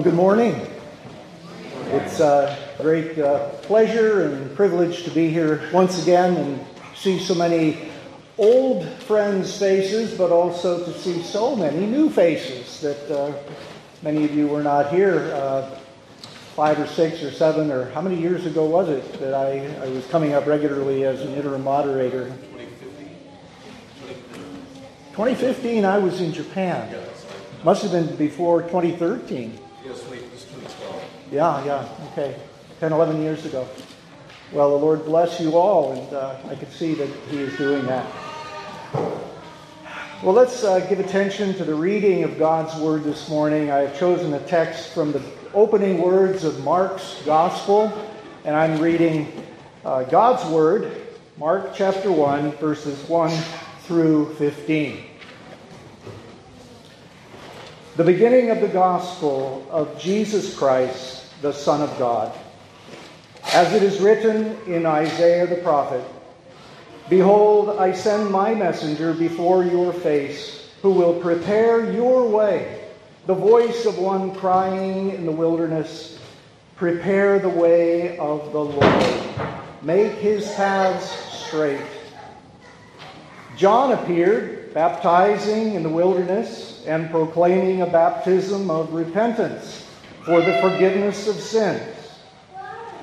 Well, good morning. It's a great uh, pleasure and privilege to be here once again and see so many old friends' faces, but also to see so many new faces that uh, many of you were not here uh, five or six or seven or how many years ago was it that I, I was coming up regularly as an interim moderator? 2015, I was in Japan. Must have been before 2013. Yeah, yeah, okay. 10, 11 years ago. Well, the Lord bless you all, and uh, I can see that He is doing that. Well, let's uh, give attention to the reading of God's Word this morning. I have chosen a text from the opening words of Mark's Gospel, and I'm reading uh, God's Word, Mark chapter 1, verses 1 through 15. The beginning of the Gospel of Jesus Christ the Son of God. As it is written in Isaiah the prophet Behold, I send my messenger before your face, who will prepare your way. The voice of one crying in the wilderness, Prepare the way of the Lord, make his paths straight. John appeared, baptizing in the wilderness and proclaiming a baptism of repentance for the forgiveness of sins.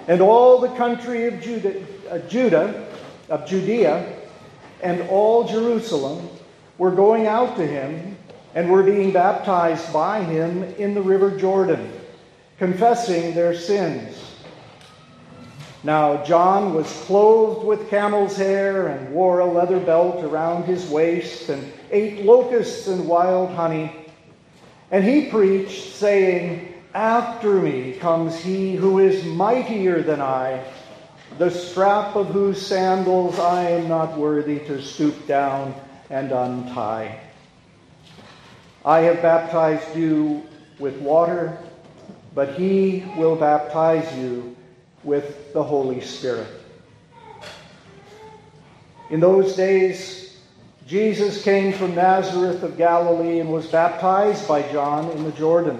And all the country of Judah, uh, Judah, of Judea, and all Jerusalem were going out to him and were being baptized by him in the river Jordan, confessing their sins. Now, John was clothed with camel's hair and wore a leather belt around his waist and ate locusts and wild honey. And he preached, saying, after me comes he who is mightier than I, the strap of whose sandals I am not worthy to stoop down and untie. I have baptized you with water, but he will baptize you with the Holy Spirit. In those days, Jesus came from Nazareth of Galilee and was baptized by John in the Jordan.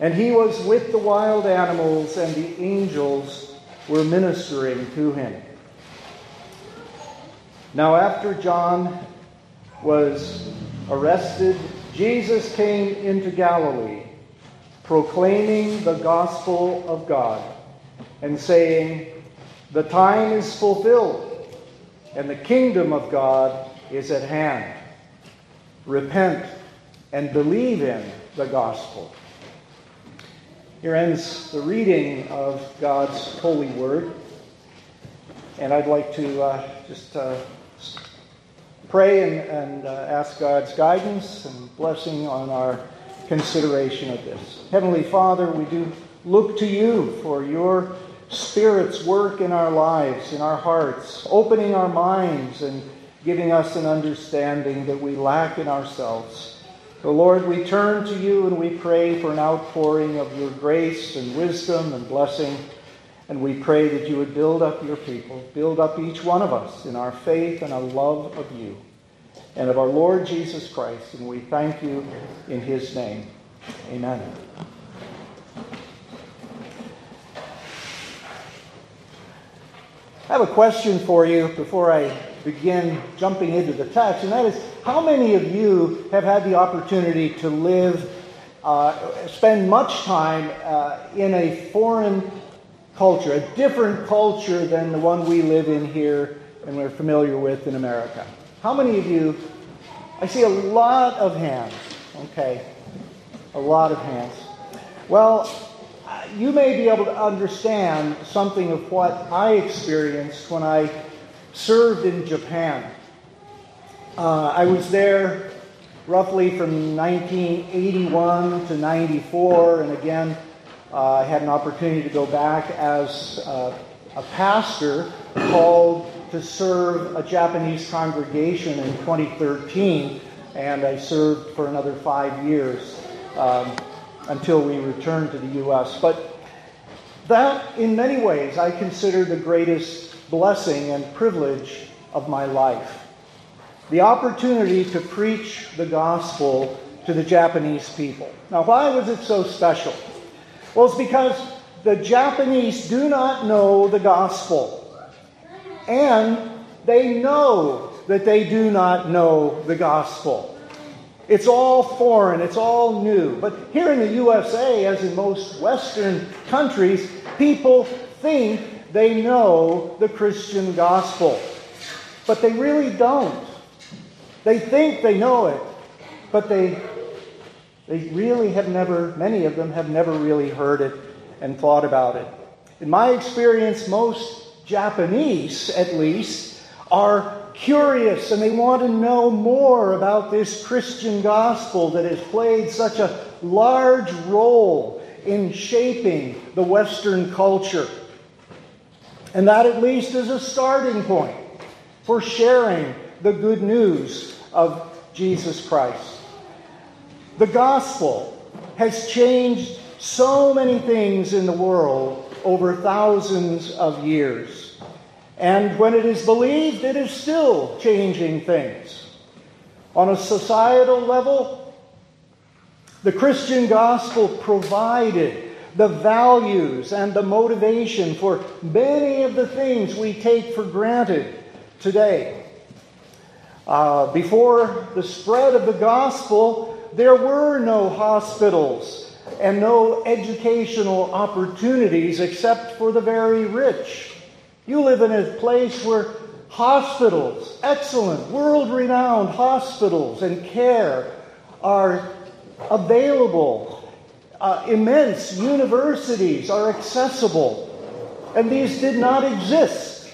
And he was with the wild animals, and the angels were ministering to him. Now, after John was arrested, Jesus came into Galilee, proclaiming the gospel of God, and saying, The time is fulfilled, and the kingdom of God is at hand. Repent and believe in the gospel. Here ends the reading of God's holy word. And I'd like to uh, just uh, pray and, and uh, ask God's guidance and blessing on our consideration of this. Heavenly Father, we do look to you for your Spirit's work in our lives, in our hearts, opening our minds and giving us an understanding that we lack in ourselves. So, Lord, we turn to you and we pray for an outpouring of your grace and wisdom and blessing. And we pray that you would build up your people, build up each one of us in our faith and our love of you and of our Lord Jesus Christ. And we thank you in his name. Amen. I have a question for you before I begin jumping into the text, and that is how many of you have had the opportunity to live, uh, spend much time uh, in a foreign culture, a different culture than the one we live in here and we're familiar with in America? How many of you? I see a lot of hands. Okay, a lot of hands. Well, you may be able to understand something of what I experienced when I served in Japan. Uh, I was there roughly from 1981 to 94, and again Uh, I had an opportunity to go back as uh, a pastor called to serve a Japanese congregation in 2013, and I served for another five years um, until we returned to the U.S. But that, in many ways, I consider the greatest blessing and privilege of my life. The opportunity to preach the gospel to the Japanese people. Now, why was it so special? Well, it's because the Japanese do not know the gospel. And they know that they do not know the gospel. It's all foreign, it's all new. But here in the USA, as in most Western countries, people think they know the Christian gospel. But they really don't. They think they know it, but they, they really have never, many of them have never really heard it and thought about it. In my experience, most Japanese, at least, are curious and they want to know more about this Christian gospel that has played such a large role in shaping the Western culture. And that, at least, is a starting point for sharing the good news of Jesus Christ. The gospel has changed so many things in the world over thousands of years. And when it is believed, it is still changing things. On a societal level, the Christian gospel provided the values and the motivation for many of the things we take for granted today. Uh, before the spread of the gospel, there were no hospitals and no educational opportunities except for the very rich. You live in a place where hospitals, excellent, world renowned hospitals and care are available. Uh, immense universities are accessible. And these did not exist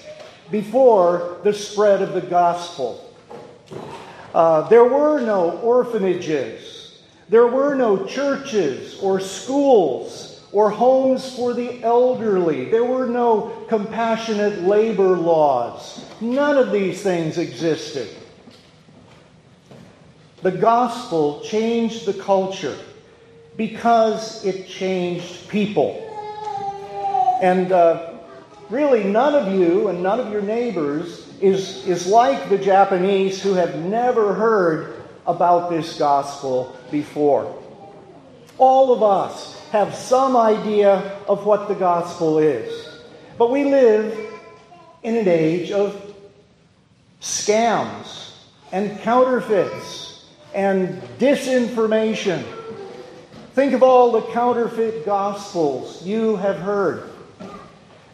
before the spread of the gospel. Uh, there were no orphanages, there were no churches or schools or homes for the elderly. There were no compassionate labor laws. None of these things existed. The gospel changed the culture because it changed people. And uh, really, none of you and none of your neighbors is, is like the Japanese who have never heard about this gospel before. All of us have some idea of what the gospel is. But we live in an age of scams and counterfeits and disinformation. Think of all the counterfeit gospels you have heard.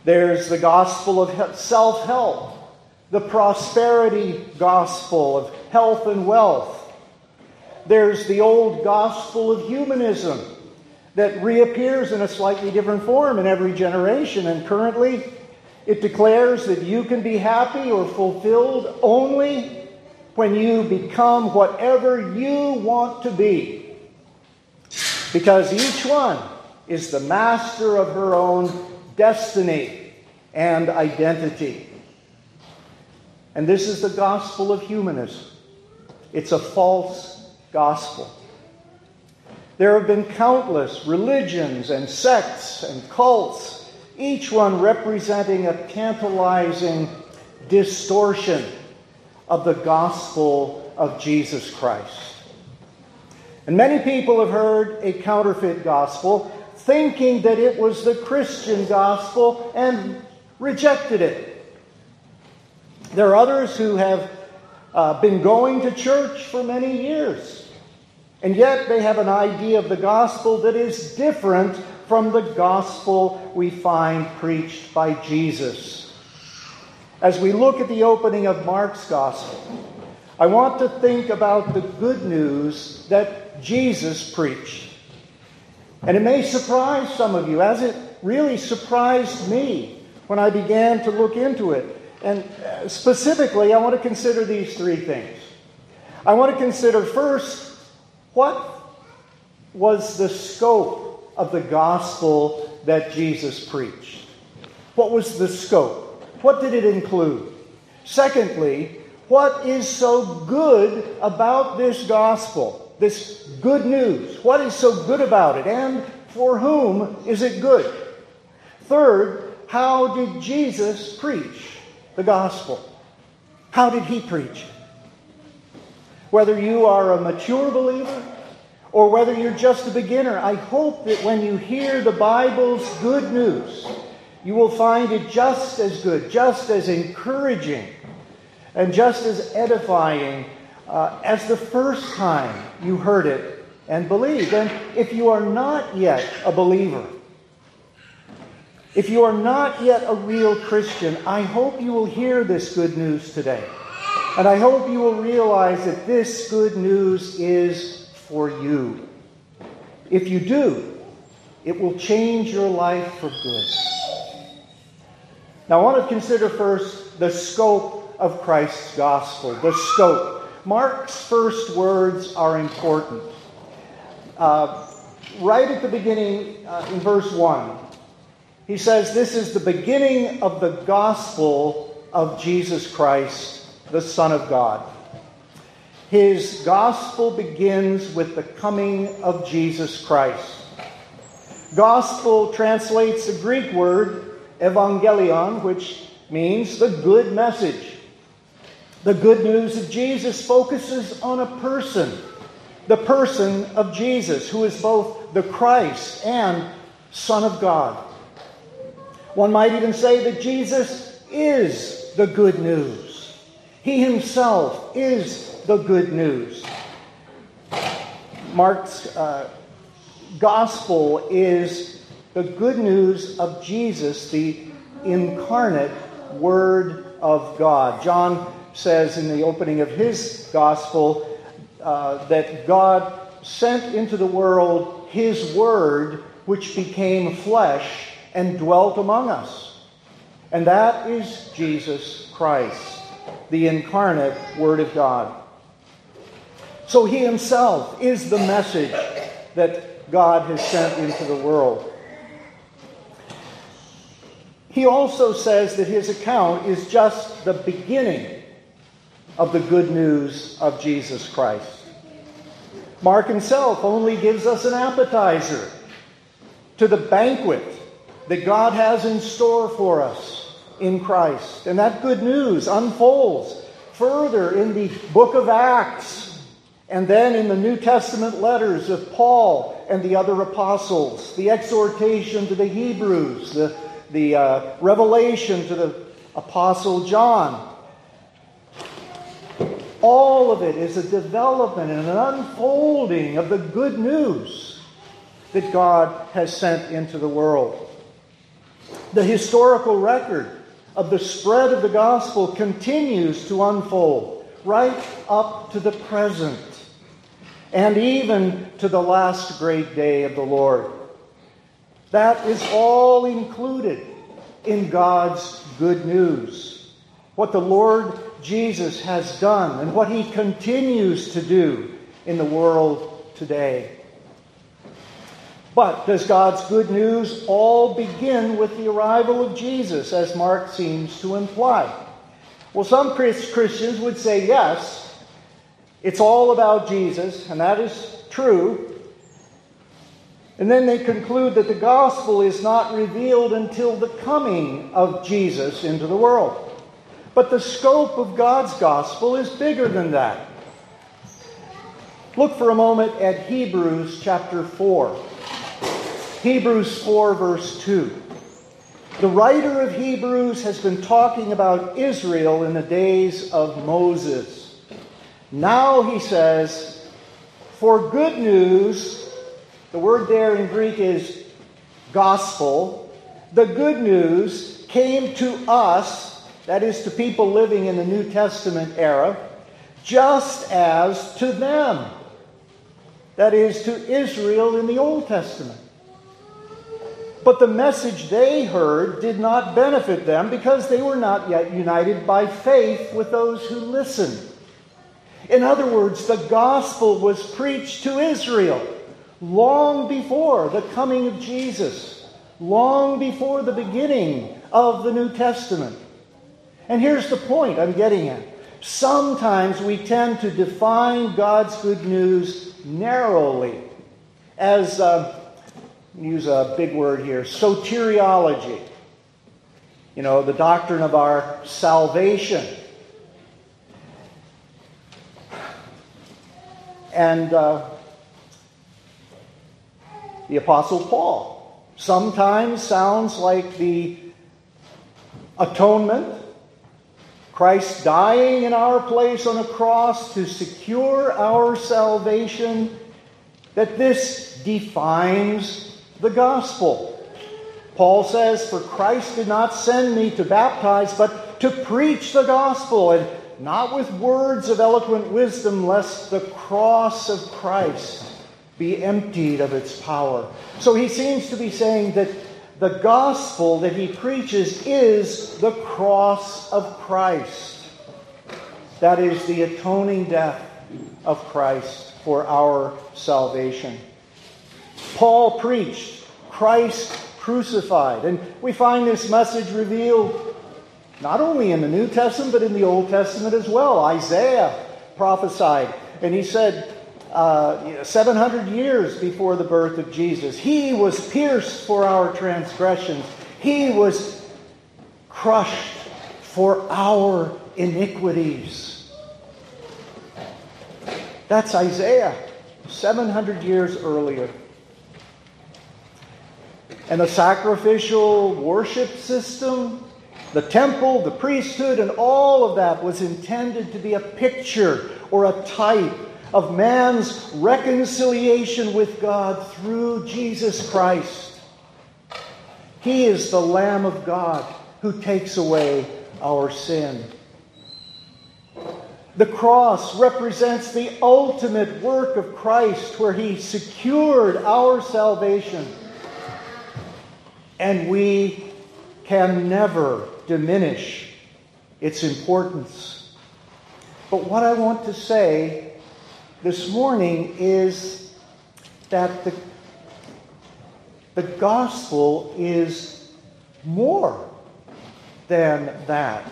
There's the gospel of self help, the prosperity gospel of health and wealth. There's the old gospel of humanism that reappears in a slightly different form in every generation. And currently, it declares that you can be happy or fulfilled only when you become whatever you want to be. Because each one is the master of her own destiny and identity. And this is the gospel of humanism. It's a false gospel. There have been countless religions and sects and cults, each one representing a tantalizing distortion of the gospel of Jesus Christ. And many people have heard a counterfeit gospel, thinking that it was the Christian gospel and rejected it. There are others who have uh, been going to church for many years and yet they have an idea of the gospel that is different from the gospel we find preached by Jesus. As we look at the opening of Mark's gospel, I want to think about the good news that Jesus preached. And it may surprise some of you, as it really surprised me when I began to look into it. And uh, specifically, I want to consider these three things. I want to consider first what was the scope of the gospel that Jesus preached? What was the scope? What did it include? Secondly, what is so good about this gospel, this good news? What is so good about it, and for whom is it good? Third, how did Jesus preach the gospel? How did he preach? Whether you are a mature believer or whether you're just a beginner, I hope that when you hear the Bible's good news, you will find it just as good, just as encouraging, and just as edifying uh, as the first time you heard it and believed. And if you are not yet a believer, if you are not yet a real Christian, I hope you will hear this good news today. And I hope you will realize that this good news is for you. If you do, it will change your life for good. Now, I want to consider first the scope of Christ's gospel. The scope. Mark's first words are important. Uh, right at the beginning, uh, in verse 1, he says, This is the beginning of the gospel of Jesus Christ, the Son of God. His gospel begins with the coming of Jesus Christ. Gospel translates the Greek word evangelion, which means the good message. The good news of Jesus focuses on a person, the person of Jesus, who is both the Christ and Son of God. One might even say that Jesus is the good news. He himself is the good news. Mark's uh, gospel is the good news of Jesus, the incarnate Word of God. John says in the opening of his gospel uh, that God sent into the world his Word, which became flesh and dwelt among us. And that is Jesus Christ, the incarnate Word of God. So he himself is the message that God has sent into the world. He also says that his account is just the beginning of the good news of Jesus Christ. Mark himself only gives us an appetizer to the banquet that God has in store for us in Christ. And that good news unfolds further in the book of Acts and then in the New Testament letters of Paul and the other apostles, the exhortation to the Hebrews, the, the uh, revelation to the apostle John. All of it is a development and an unfolding of the good news that God has sent into the world. The historical record of the spread of the gospel continues to unfold right up to the present and even to the last great day of the Lord. That is all included in God's good news. What the Lord Jesus has done and what he continues to do in the world today. But does God's good news all begin with the arrival of Jesus, as Mark seems to imply? Well, some Christians would say yes, it's all about Jesus, and that is true. And then they conclude that the gospel is not revealed until the coming of Jesus into the world. But the scope of God's gospel is bigger than that. Look for a moment at Hebrews chapter 4. Hebrews 4, verse 2. The writer of Hebrews has been talking about Israel in the days of Moses. Now he says, For good news, the word there in Greek is gospel, the good news came to us, that is to people living in the New Testament era, just as to them, that is to Israel in the Old Testament. But the message they heard did not benefit them because they were not yet united by faith with those who listened. In other words, the gospel was preached to Israel, long before the coming of Jesus, long before the beginning of the New Testament. And here's the point I'm getting at. Sometimes we tend to define God's good news narrowly as, uh, use a big word here, soteriology. You know, the doctrine of our salvation. And uh, the Apostle Paul sometimes sounds like the atonement, Christ dying in our place on a cross to secure our salvation, that this defines the gospel. Paul says, For Christ did not send me to baptize, but to preach the gospel, and not with words of eloquent wisdom, lest the cross of Christ be emptied of its power. So he seems to be saying that the gospel that he preaches is the cross of Christ. That is the atoning death of Christ for our salvation. Paul preached Christ crucified, and we find this message revealed not only in the New Testament, but in the Old Testament as well. Isaiah prophesied, and he said, uh, 700 years before the birth of Jesus. He was pierced for our transgressions, He was crushed for our iniquities. That's Isaiah, 700 years earlier. And the sacrificial worship system, the temple, the priesthood, and all of that was intended to be a picture or a type of man's reconciliation with God through Jesus Christ. He is the Lamb of God who takes away our sin. The cross represents the ultimate work of Christ where he secured our salvation. And we can never diminish its importance. But what I want to say this morning is that the, the gospel is more than that.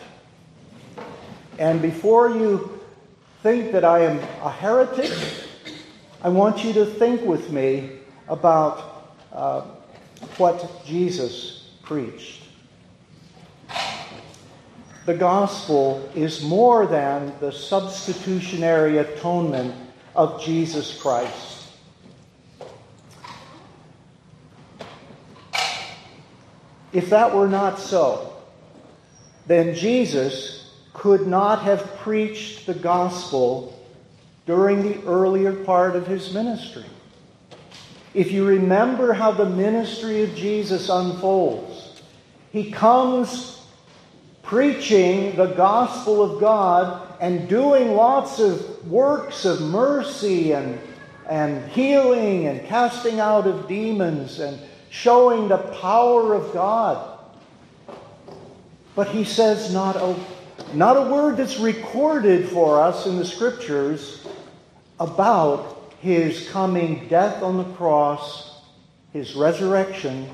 And before you think that I am a heretic, I want you to think with me about uh, what Jesus preached. The gospel is more than the substitutionary atonement of Jesus Christ. If that were not so, then Jesus could not have preached the gospel during the earlier part of his ministry. If you remember how the ministry of Jesus unfolds, he comes preaching the gospel of God and doing lots of works of mercy and, and healing and casting out of demons and showing the power of God. But he says not a, not a word that's recorded for us in the scriptures about his coming death on the cross, his resurrection,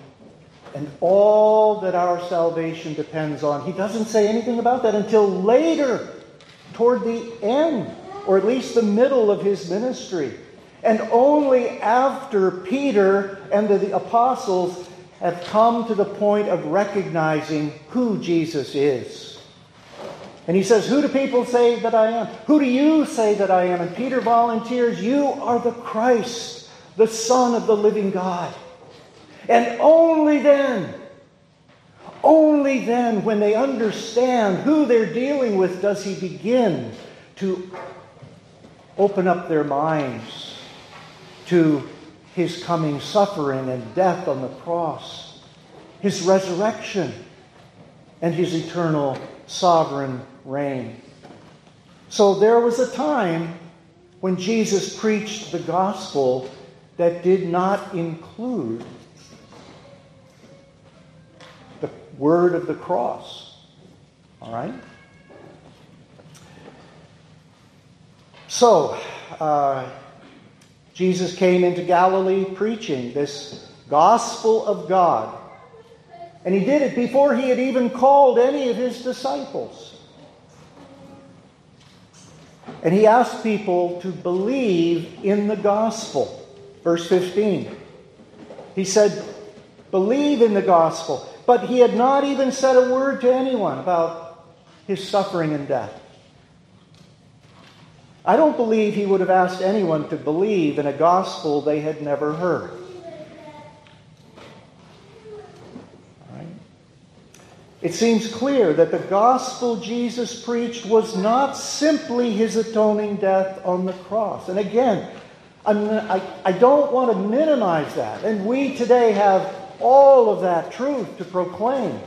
and all that our salvation depends on. He doesn't say anything about that until later toward the end, or at least the middle of his ministry. And only after Peter and the apostles have come to the point of recognizing who Jesus is. And he says, Who do people say that I am? Who do you say that I am? And Peter volunteers, You are the Christ, the Son of the living God. And only then only then, when they understand who they're dealing with, does he begin to open up their minds to his coming suffering and death on the cross, his resurrection, and his eternal sovereign reign. So there was a time when Jesus preached the gospel that did not include word of the cross. All right? So, uh, Jesus came into Galilee preaching this gospel of God. And he did it before he had even called any of his disciples. And he asked people to believe in the gospel. Verse 15. He said, Believe in the gospel. But he had not even said a word to anyone about his suffering and death. I don't believe he would have asked anyone to believe in a gospel they had never heard. It seems clear that the gospel Jesus preached was not simply his atoning death on the cross. And again, I, I don't want to minimize that. And we today have all of that truth to proclaim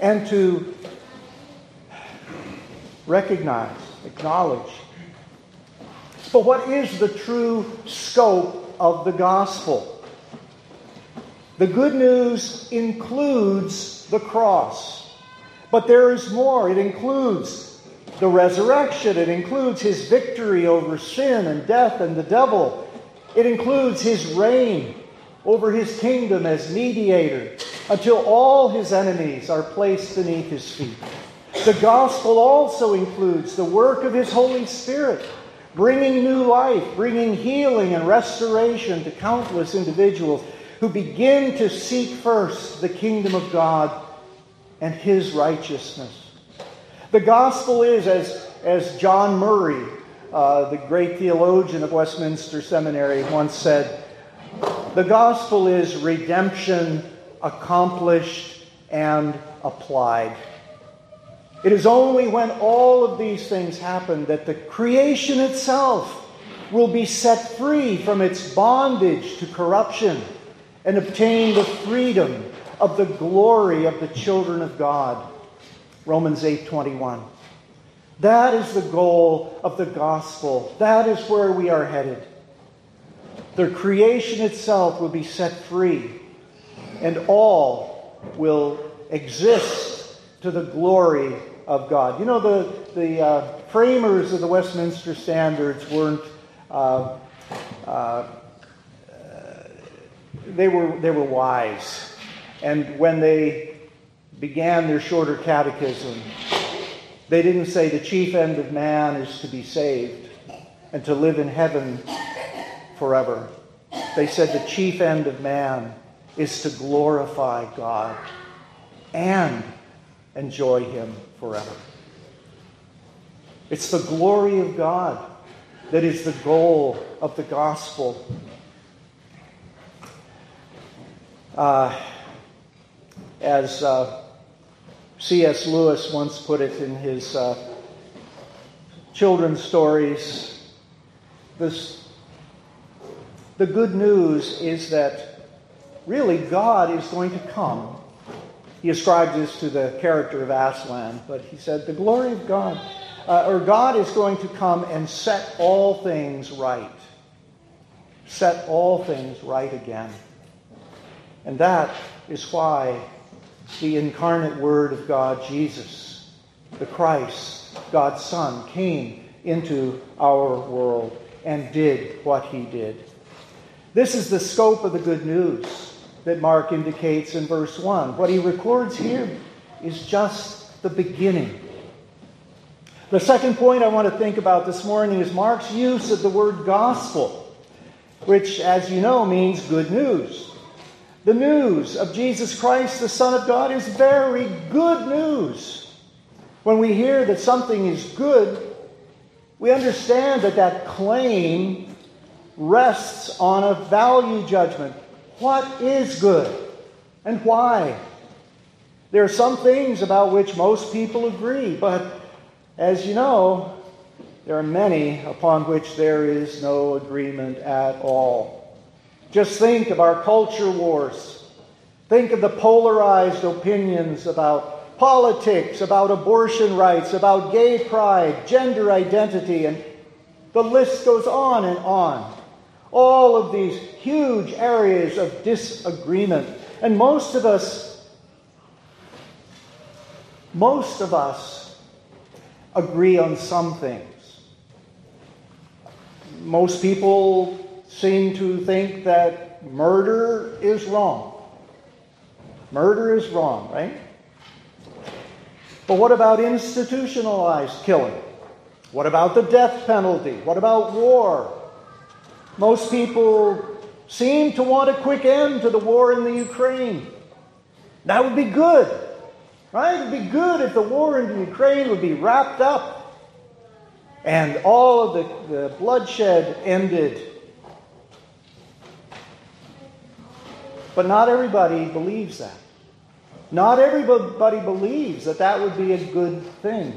and to recognize, acknowledge. But what is the true scope of the gospel? The good news includes the cross. But there is more. It includes the resurrection, it includes his victory over sin and death and the devil, it includes his reign over his kingdom as mediator until all his enemies are placed beneath his feet. The gospel also includes the work of his Holy Spirit, bringing new life, bringing healing and restoration to countless individuals who begin to seek first the kingdom of God and his righteousness. The gospel is, as, as John Murray, uh, the great theologian of Westminster Seminary, once said, the gospel is redemption accomplished and applied. It is only when all of these things happen that the creation itself will be set free from its bondage to corruption and obtain the freedom of the glory of the children of God. Romans 8:21. That is the goal of the gospel. That is where we are headed. The creation itself will be set free, and all will exist to the glory of God. You know, the, the uh, framers of the Westminster Standards weren't. Uh, uh, they were they were wise, and when they began their shorter catechism, they didn't say the chief end of man is to be saved and to live in heaven forever. They said the chief end of man is to glorify God and enjoy Him forever. It's the glory of God that is the goal of the gospel. Uh, as uh, C.S. Lewis once put it in his uh, children's stories, this the good news is that really God is going to come. He ascribed this to the character of Aslan, but he said, The glory of God, uh, or God is going to come and set all things right. Set all things right again. And that is why the incarnate Word of God, Jesus, the Christ, God's Son, came into our world and did what he did. This is the scope of the good news that Mark indicates in verse 1. What he records here is just the beginning. The second point I want to think about this morning is Mark's use of the word gospel, which, as you know, means good news. The news of Jesus Christ, the Son of God, is very good news. When we hear that something is good, we understand that that claim rests on a value judgment. What is good and why? There are some things about which most people agree, but as you know, there are many upon which there is no agreement at all. Just think of our culture wars. Think of the polarized opinions about politics, about abortion rights, about gay pride, gender identity, and the list goes on and on all of these huge areas of disagreement. And most of us, most of us agree on some things. Most people seem to think that murder is wrong. Murder is wrong, right? But what about institutionalized killing? What about the death penalty? What about war? Most people seem to want a quick end to the war in the Ukraine. That would be good, right? It would be good if the war in the Ukraine would be wrapped up and all of the, the bloodshed ended. But not everybody believes that. Not everybody believes that that would be a good thing.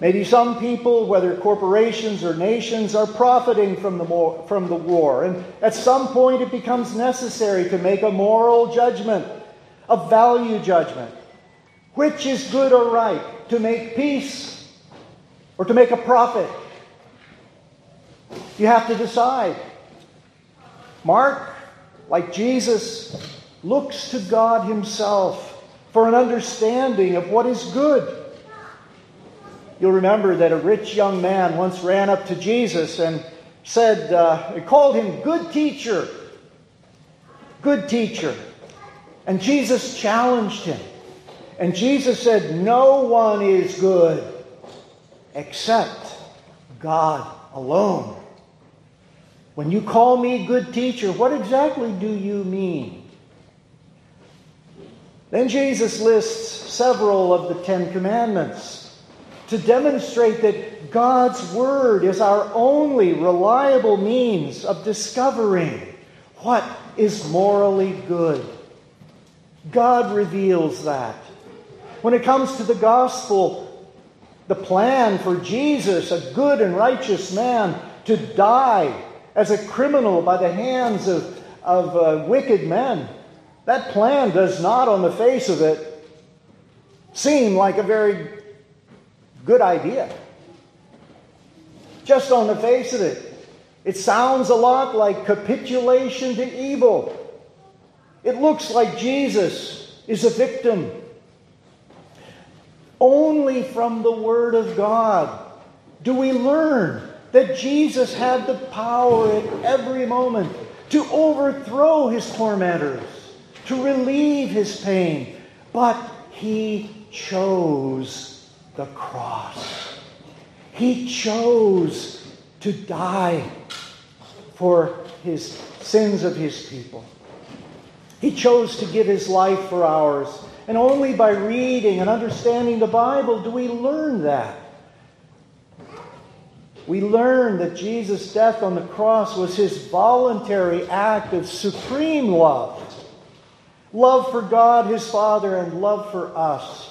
Maybe some people, whether corporations or nations, are profiting from the, war, from the war. And at some point, it becomes necessary to make a moral judgment, a value judgment. Which is good or right? To make peace or to make a profit? You have to decide. Mark, like Jesus, looks to God Himself for an understanding of what is good. You'll remember that a rich young man once ran up to Jesus and said, uh, called him good teacher. Good teacher. And Jesus challenged him. And Jesus said, No one is good except God alone. When you call me good teacher, what exactly do you mean? Then Jesus lists several of the Ten Commandments to demonstrate that God's Word is our only reliable means of discovering what is morally good. God reveals that. When it comes to the gospel, the plan for Jesus, a good and righteous man, to die as a criminal by the hands of, of uh, wicked men, that plan does not, on the face of it, seem like a very good idea. Just on the face of it, it sounds a lot like capitulation to evil. It looks like Jesus is a victim. Only from the Word of God do we learn that Jesus had the power at every moment to overthrow his tormentors, to relieve his pain, but he chose the cross. He chose to die for his sins of his people. He chose to give his life for ours. And only by reading and understanding the Bible do we learn that. We learn that Jesus' death on the cross was his voluntary act of supreme love love for God, his Father, and love for us.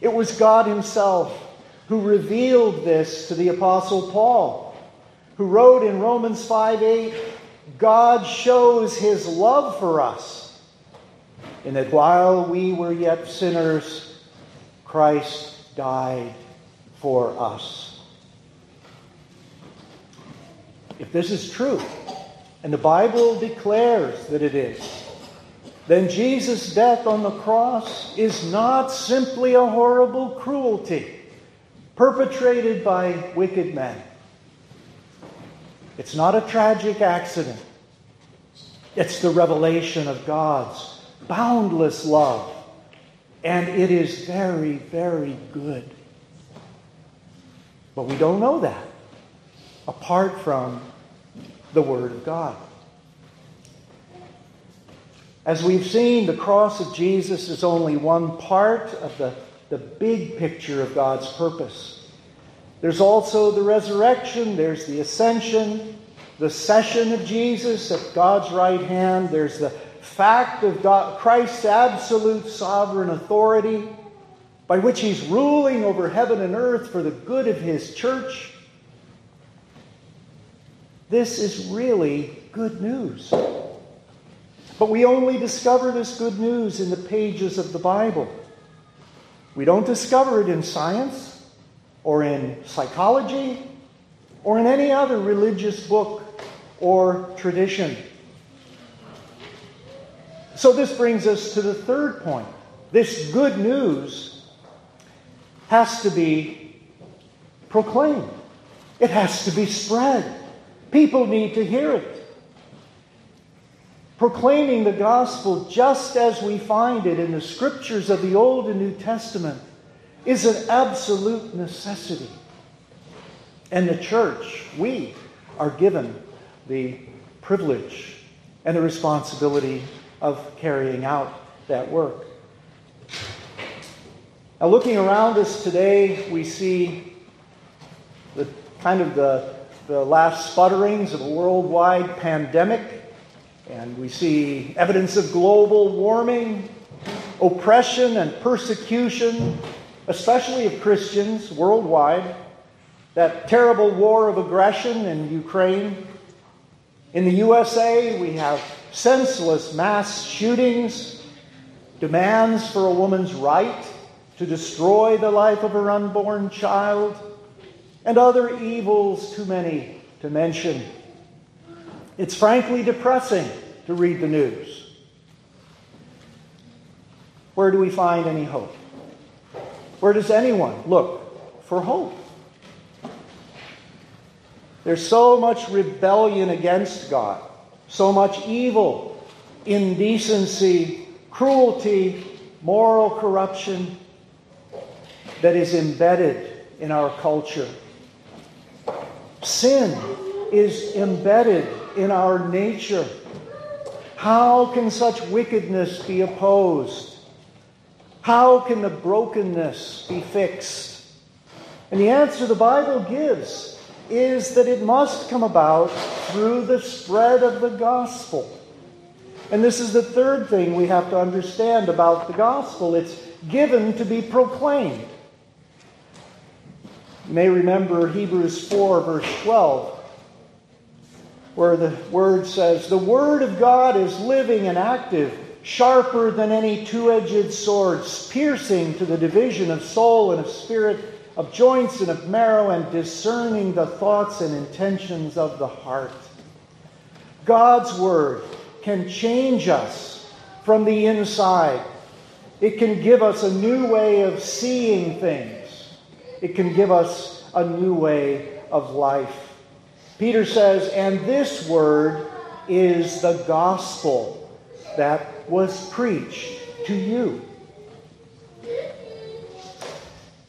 It was God Himself who revealed this to the Apostle Paul, who wrote in Romans 5 8, God shows His love for us, in that while we were yet sinners, Christ died for us. If this is true, and the Bible declares that it is, then Jesus' death on the cross is not simply a horrible cruelty perpetrated by wicked men. It's not a tragic accident. It's the revelation of God's boundless love. And it is very, very good. But we don't know that apart from the Word of God. As we've seen, the cross of Jesus is only one part of the, the big picture of God's purpose. There's also the resurrection, there's the ascension, the session of Jesus at God's right hand, there's the fact of God, Christ's absolute sovereign authority by which he's ruling over heaven and earth for the good of his church. This is really good news. But we only discover this good news in the pages of the Bible. We don't discover it in science or in psychology or in any other religious book or tradition. So, this brings us to the third point. This good news has to be proclaimed, it has to be spread. People need to hear it. Proclaiming the gospel just as we find it in the scriptures of the Old and New Testament is an absolute necessity. And the church, we are given the privilege and the responsibility of carrying out that work. Now, looking around us today, we see the kind of the, the last sputterings of a worldwide pandemic, and we see evidence of global warming, oppression, and persecution, especially of Christians worldwide, that terrible war of aggression in Ukraine. In the USA, we have senseless mass shootings, demands for a woman's right to destroy the life of her unborn child, and other evils too many to mention. It's frankly depressing to read the news. Where do we find any hope? Where does anyone look for hope? There's so much rebellion against God, so much evil, indecency, cruelty, moral corruption that is embedded in our culture. Sin is embedded in our nature. How can such wickedness be opposed? How can the brokenness be fixed? And the answer the Bible gives is that it must come about through the spread of the gospel. And this is the third thing we have to understand about the gospel it's given to be proclaimed. You may remember Hebrews 4, verse 12, where the word says, The word of God is living and active, sharper than any two edged sword, piercing to the division of soul and of spirit, of joints and of marrow, and discerning the thoughts and intentions of the heart. God's word can change us from the inside. It can give us a new way of seeing things. It can give us a new way of life. Peter says, and this word is the gospel that was preached to you.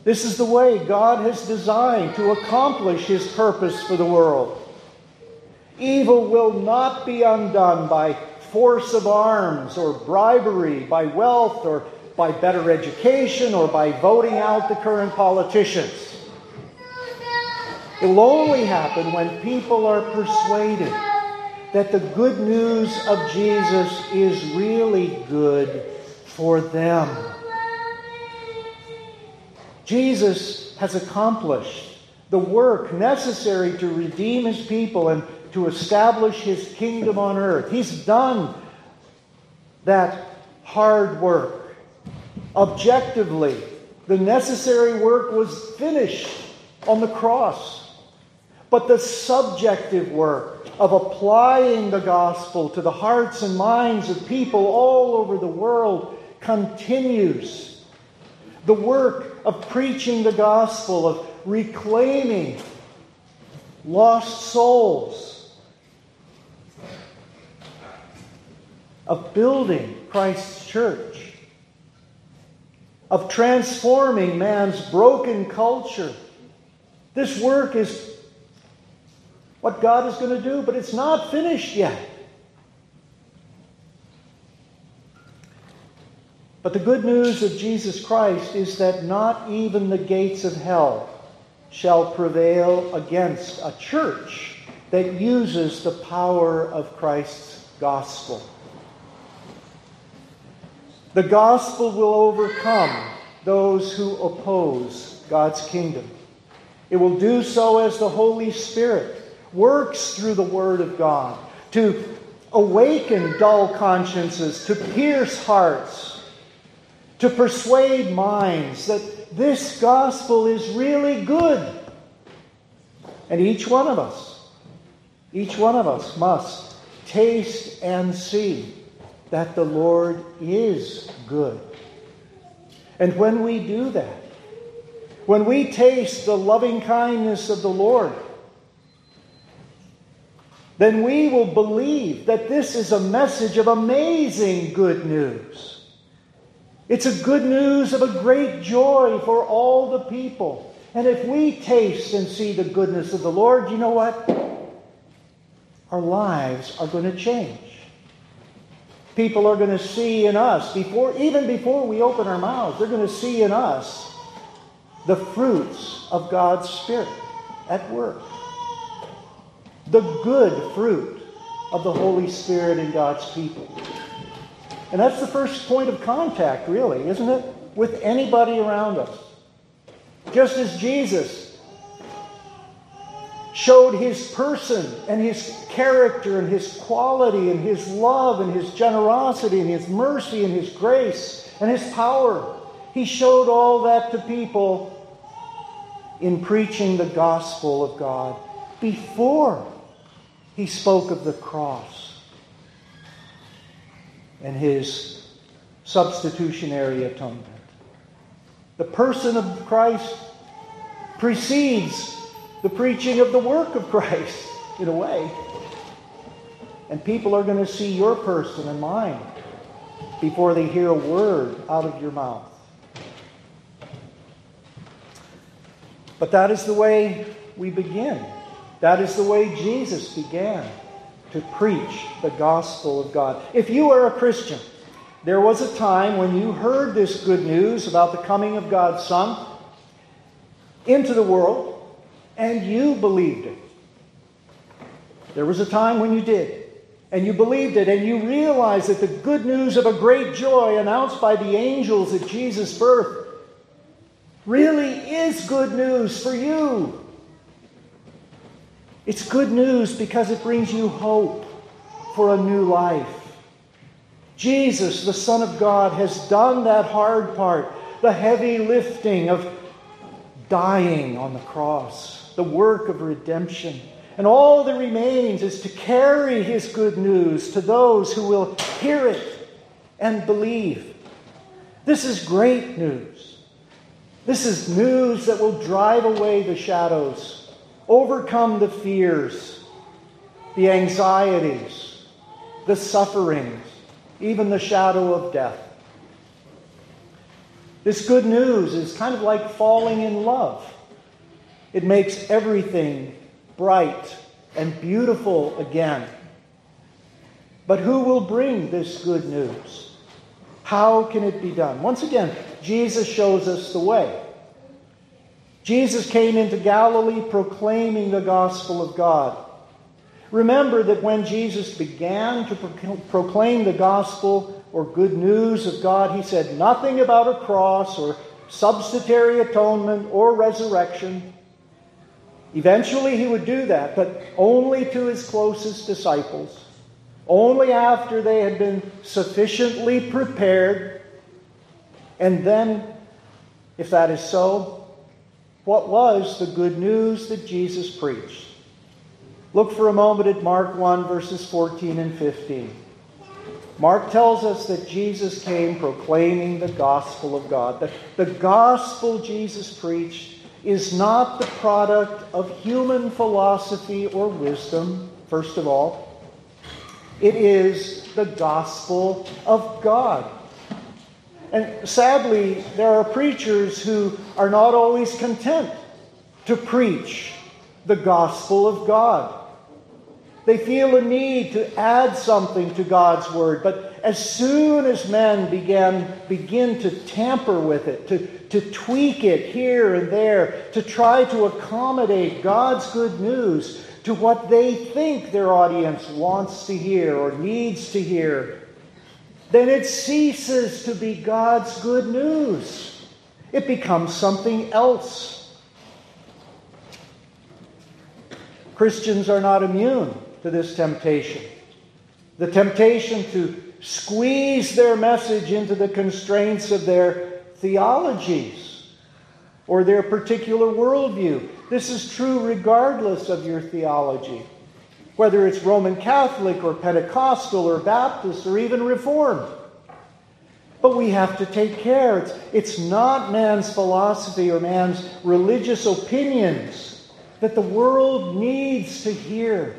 This is the way God has designed to accomplish his purpose for the world. Evil will not be undone by force of arms or bribery, by wealth or by better education or by voting out the current politicians. It will only happen when people are persuaded that the good news of Jesus is really good for them. Jesus has accomplished the work necessary to redeem his people and to establish his kingdom on earth. He's done that hard work objectively, the necessary work was finished on the cross. But the subjective work of applying the gospel to the hearts and minds of people all over the world continues. The work of preaching the gospel, of reclaiming lost souls, of building Christ's church of transforming man's broken culture. This work is what God is going to do, but it's not finished yet. But the good news of Jesus Christ is that not even the gates of hell shall prevail against a church that uses the power of Christ's gospel. The gospel will overcome those who oppose God's kingdom. It will do so as the Holy Spirit works through the Word of God to awaken dull consciences, to pierce hearts, to persuade minds that this gospel is really good. And each one of us, each one of us must taste and see that the Lord is good. And when we do that, when we taste the loving kindness of the Lord, then we will believe that this is a message of amazing good news. It's a good news of a great joy for all the people. And if we taste and see the goodness of the Lord, you know what? Our lives are going to change. People are going to see in us, before, even before we open our mouths, they're going to see in us the fruits of God's Spirit at work. The good fruit of the Holy Spirit in God's people. And that's the first point of contact, really, isn't it? With anybody around us. Just as Jesus showed his person and his character and his quality and his love and his generosity and his mercy and his grace and his power. He showed all that to people in preaching the gospel of God before he spoke of the cross and his substitutionary atonement. The person of Christ precedes the preaching of the work of Christ, in a way. And people are going to see your person and mine before they hear a word out of your mouth. But that is the way we begin. That is the way Jesus began to preach the gospel of God. If you are a Christian, there was a time when you heard this good news about the coming of God's Son into the world and you believed it. There was a time when you did. And you believed it, and you realized that the good news of a great joy announced by the angels at Jesus' birth really is good news for you. It's good news because it brings you hope for a new life. Jesus, the Son of God, has done that hard part, the heavy lifting of dying on the cross, the work of redemption. And all that remains is to carry his good news to those who will hear it and believe. This is great news. This is news that will drive away the shadows, overcome the fears, the anxieties, the sufferings, even the shadow of death. This good news is kind of like falling in love. It makes everything bright and beautiful again. But who will bring this good news? How can it be done? Once again, Jesus shows us the way. Jesus came into Galilee proclaiming the gospel of God. Remember that when Jesus began to proclaim the gospel or good news of God, he said nothing about a cross or substitutionary atonement or resurrection. Eventually, he would do that, but only to his closest disciples. Only after they had been sufficiently prepared. And then, if that is so, what was the good news that Jesus preached? Look for a moment at Mark 1, verses 14 and 15. Mark tells us that Jesus came proclaiming the gospel of God. The, the gospel Jesus preached is not the product of human philosophy or wisdom, first of all. It is the gospel of God. And sadly, there are preachers who are not always content to preach the gospel of God. They feel a need to add something to God's word, but as soon as men began, begin to tamper with it, to, to tweak it here and there, to try to accommodate God's good news, to what they think their audience wants to hear or needs to hear, then it ceases to be God's good news. It becomes something else. Christians are not immune to this temptation. The temptation to squeeze their message into the constraints of their theologies or their particular worldview. This is true regardless of your theology, whether it's Roman Catholic or Pentecostal or Baptist or even Reformed. But we have to take care. It's, it's not man's philosophy or man's religious opinions that the world needs to hear.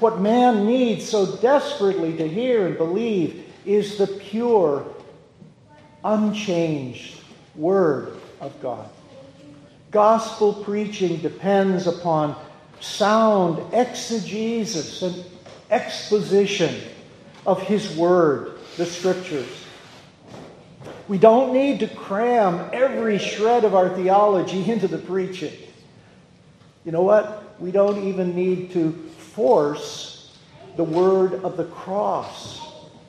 What man needs so desperately to hear and believe is the pure, unchanged Word of God. Gospel preaching depends upon sound exegesis and exposition of His Word, the Scriptures. We don't need to cram every shred of our theology into the preaching. You know what? We don't even need to force the word of the cross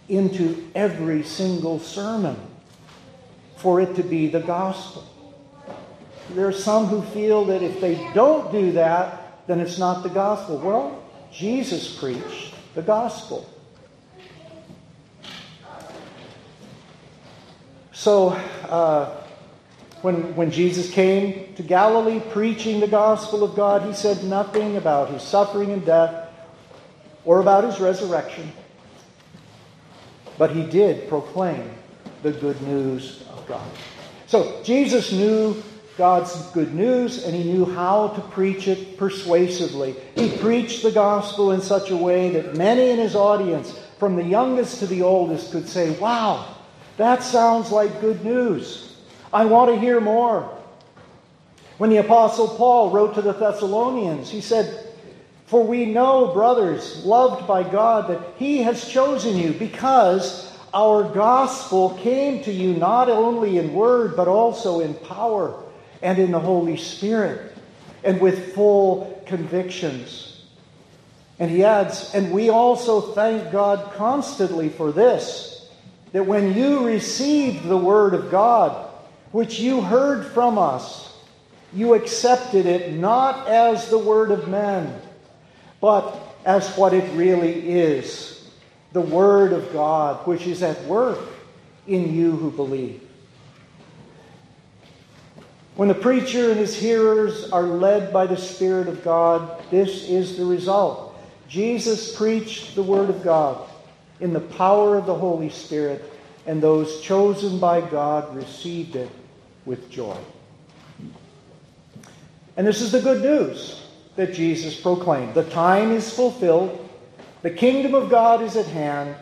into every single sermon for it to be the gospel. There are some who feel that if they don't do that, then it's not the gospel. Well, Jesus preached the gospel. So, uh, when, when Jesus came to Galilee preaching the gospel of God, he said nothing about his suffering and death or about his resurrection. But he did proclaim the good news of God. So Jesus knew God's good news and he knew how to preach it persuasively. He preached the gospel in such a way that many in his audience, from the youngest to the oldest, could say, Wow, that sounds like good news. I want to hear more. When the Apostle Paul wrote to the Thessalonians, he said, For we know, brothers, loved by God, that He has chosen you because our gospel came to you not only in word, but also in power and in the Holy Spirit and with full convictions. And he adds, And we also thank God constantly for this, that when you received the word of God, which you heard from us, you accepted it not as the word of men, but as what it really is the Word of God, which is at work in you who believe. When the preacher and his hearers are led by the Spirit of God, this is the result. Jesus preached the Word of God in the power of the Holy Spirit, and those chosen by God received it with joy. And this is the good news that Jesus proclaimed. The time is fulfilled the kingdom of God is at hand.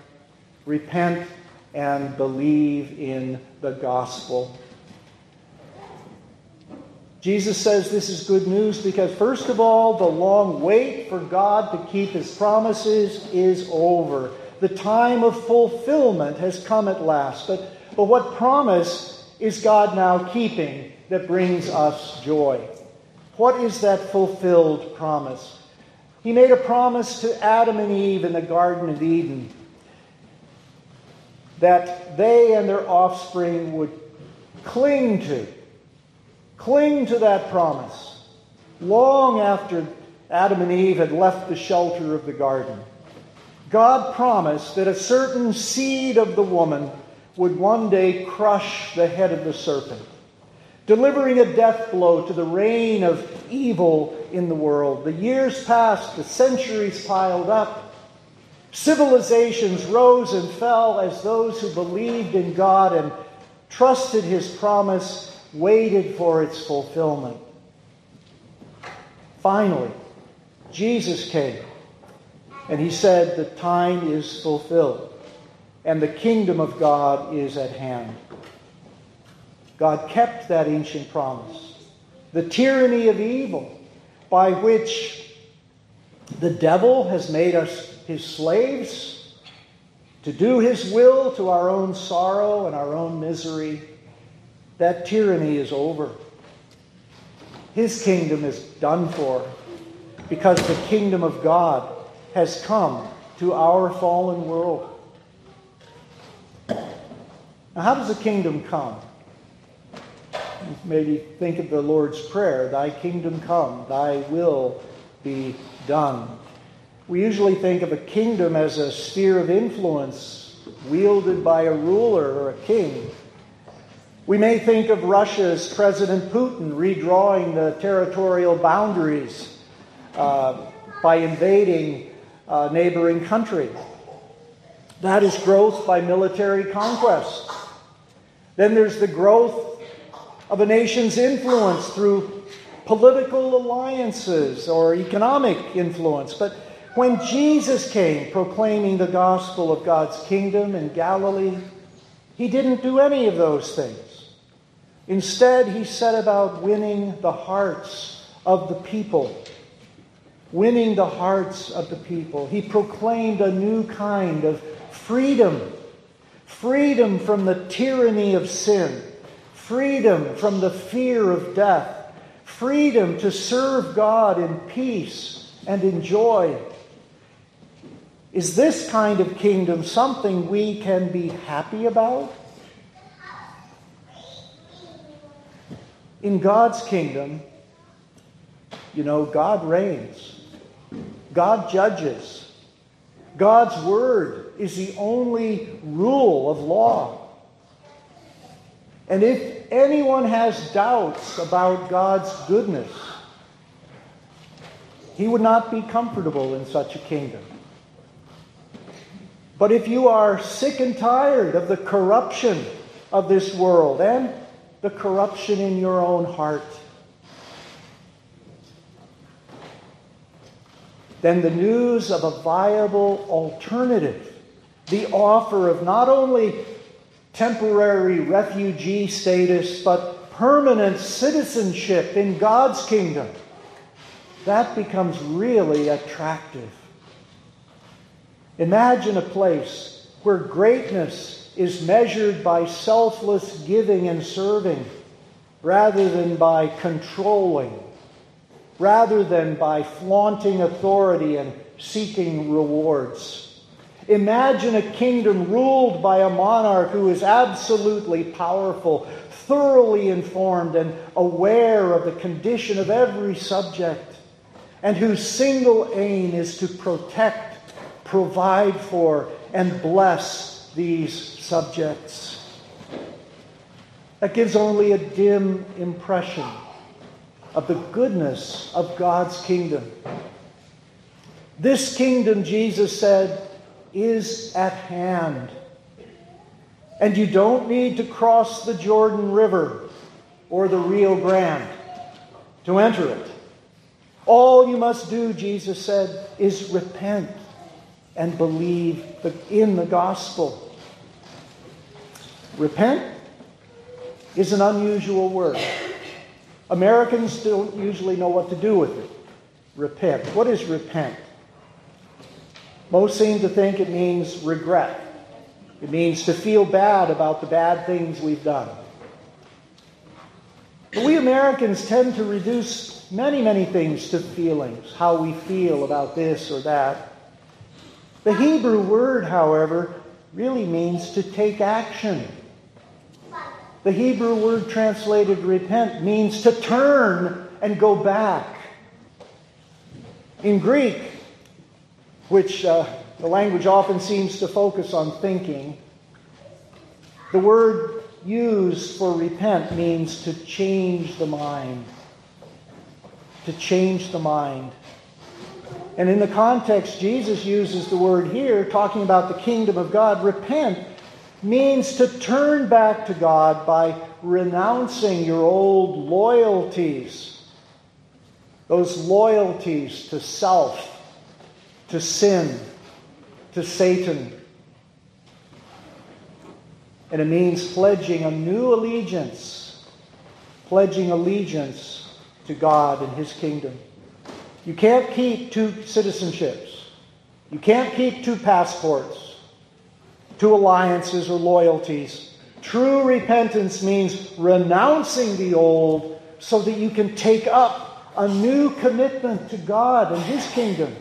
Repent and believe in the gospel. Jesus says this is good news because, first of all, the long wait for God to keep his promises is over. The time of fulfillment has come at last. But, but what promise is God now keeping that brings us joy? What is that fulfilled promise? He made a promise to Adam and Eve in the Garden of Eden that they and their offspring would cling to, cling to that promise long after Adam and Eve had left the shelter of the garden. God promised that a certain seed of the woman would one day crush the head of the serpent delivering a death blow to the reign of evil in the world. The years passed, the centuries piled up. Civilizations rose and fell as those who believed in God and trusted his promise waited for its fulfillment. Finally, Jesus came and he said, The time is fulfilled and the kingdom of God is at hand. God kept that ancient promise. The tyranny of evil by which the devil has made us his slaves to do his will to our own sorrow and our own misery, that tyranny is over. His kingdom is done for because the kingdom of God has come to our fallen world. Now, how does the kingdom come? maybe think of the Lord's Prayer Thy kingdom come, thy will be done. We usually think of a kingdom as a sphere of influence wielded by a ruler or a king. We may think of Russia's President Putin redrawing the territorial boundaries uh, by invading a neighboring country. That is growth by military conquest. Then there's the growth of a nation's influence through political alliances or economic influence. But When Jesus came proclaiming the gospel of God's kingdom in Galilee, he didn't do any of those things. Instead, he set about winning the hearts of the people. Winning the hearts of the people. He proclaimed a new kind of freedom freedom from the tyranny of sin, freedom from the fear of death, freedom to serve God in peace and in joy. Is this kind of kingdom something we can be happy about? In God's kingdom, you know, God reigns, God judges, God's word is the only rule of law. And if anyone has doubts about God's goodness, he would not be comfortable in such a kingdom. But if you are sick and tired of the corruption of this world and the corruption in your own heart, then the news of a viable alternative, the offer of not only temporary refugee status, but permanent citizenship in God's kingdom, that becomes really attractive. Imagine a place where greatness is measured by selfless giving and serving rather than by controlling rather than by flaunting authority and seeking rewards. Imagine a kingdom ruled by a monarch who is absolutely powerful, thoroughly informed, and aware of the condition of every subject, and whose single aim is to protect, provide for, and bless these subjects. That gives only a dim impression of the goodness of God's kingdom. This kingdom, Jesus said, is at hand. And you don't need to cross the Jordan River or the Rio Grande to enter it. All you must do, Jesus said, is repent and believe in the gospel. Repent is an unusual word. Americans don't usually know what to do with it. Repent. What is repent? Most seem to think it means regret. It means to feel bad about the bad things we've done. But we Americans tend to reduce many, many things to feelings, how we feel about this or that. The Hebrew word, however, really means to take action. The Hebrew word translated repent means to turn and go back. In Greek, which uh, the language often seems to focus on thinking, the word used for repent means to change the mind. To change the mind. And in the context, Jesus uses the word here, talking about the kingdom of God. Repent means to turn back to God by renouncing your old loyalties, those loyalties to self, to sin, to Satan. And it means pledging a new allegiance, pledging allegiance to God and His kingdom. You can't keep two citizenships. You can't keep two passports two alliances or loyalties. True repentance means renouncing the old so that you can take up a new commitment to God and His kingdom.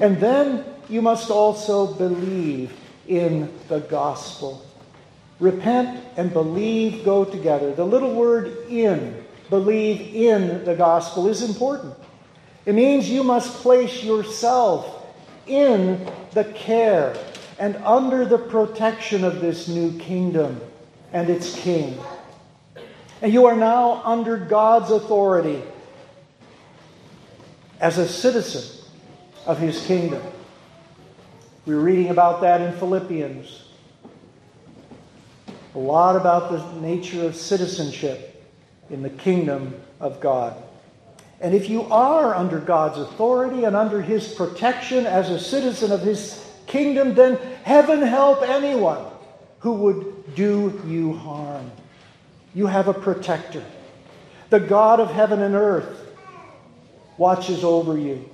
And then you must also believe in the gospel. Repent and believe go together. The little word in, believe in the gospel, is important. It means you must place yourself in the care and under the protection of this new kingdom and its king. And you are now under God's authority as a citizen of his kingdom. We we're reading about that in Philippians. A lot about the nature of citizenship in the kingdom of God. And if you are under God's authority and under His protection as a citizen of His kingdom, then heaven help anyone who would do you harm. You have a protector. The God of heaven and earth watches over you.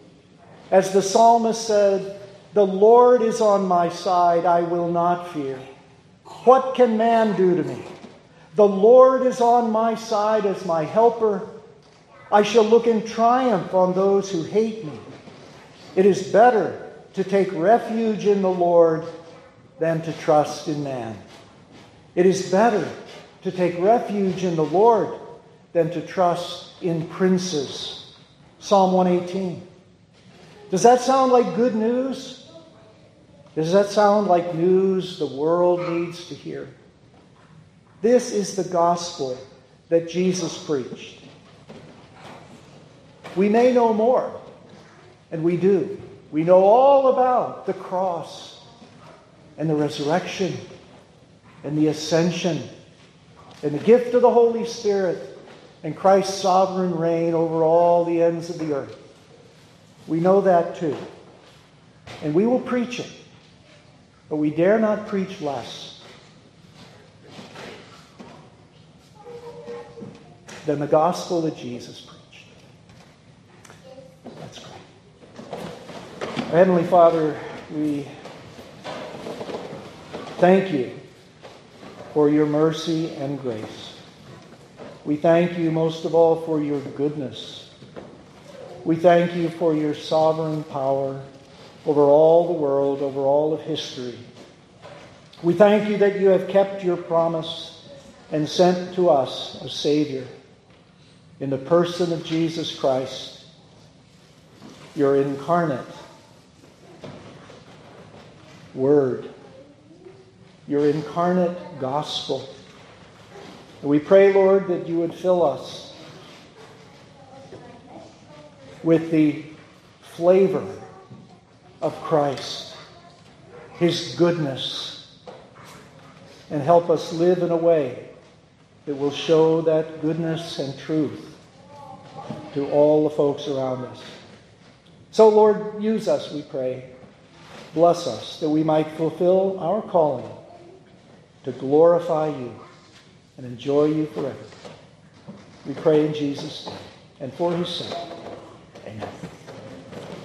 As the psalmist said, The Lord is on my side, I will not fear. What can man do to me? The Lord is on my side as my helper. I shall look in triumph on those who hate me. It is better to take refuge in the Lord than to trust in man. It is better to take refuge in the Lord than to trust in princes. Psalm 118. Does that sound like good news? Does that sound like news the world needs to hear? This is the gospel that Jesus preached. We may know more, and we do. We know all about the cross and the resurrection and the ascension and the gift of the Holy Spirit and Christ's sovereign reign over all the ends of the earth. We know that too. And we will preach it, but we dare not preach less than the gospel that Jesus preached. Heavenly Father, we thank you for your mercy and grace. We thank you most of all for your goodness. We thank you for your sovereign power over all the world, over all of history. We thank you that you have kept your promise and sent to us a Savior in the person of Jesus Christ, your incarnate Word, your incarnate gospel. We pray, Lord, that you would fill us with the flavor of Christ, his goodness, and help us live in a way that will show that goodness and truth to all the folks around us. So, Lord, use us, we pray. Bless us that we might fulfill our calling to glorify you and enjoy you forever. We pray in Jesus' name and for his sake. Amen.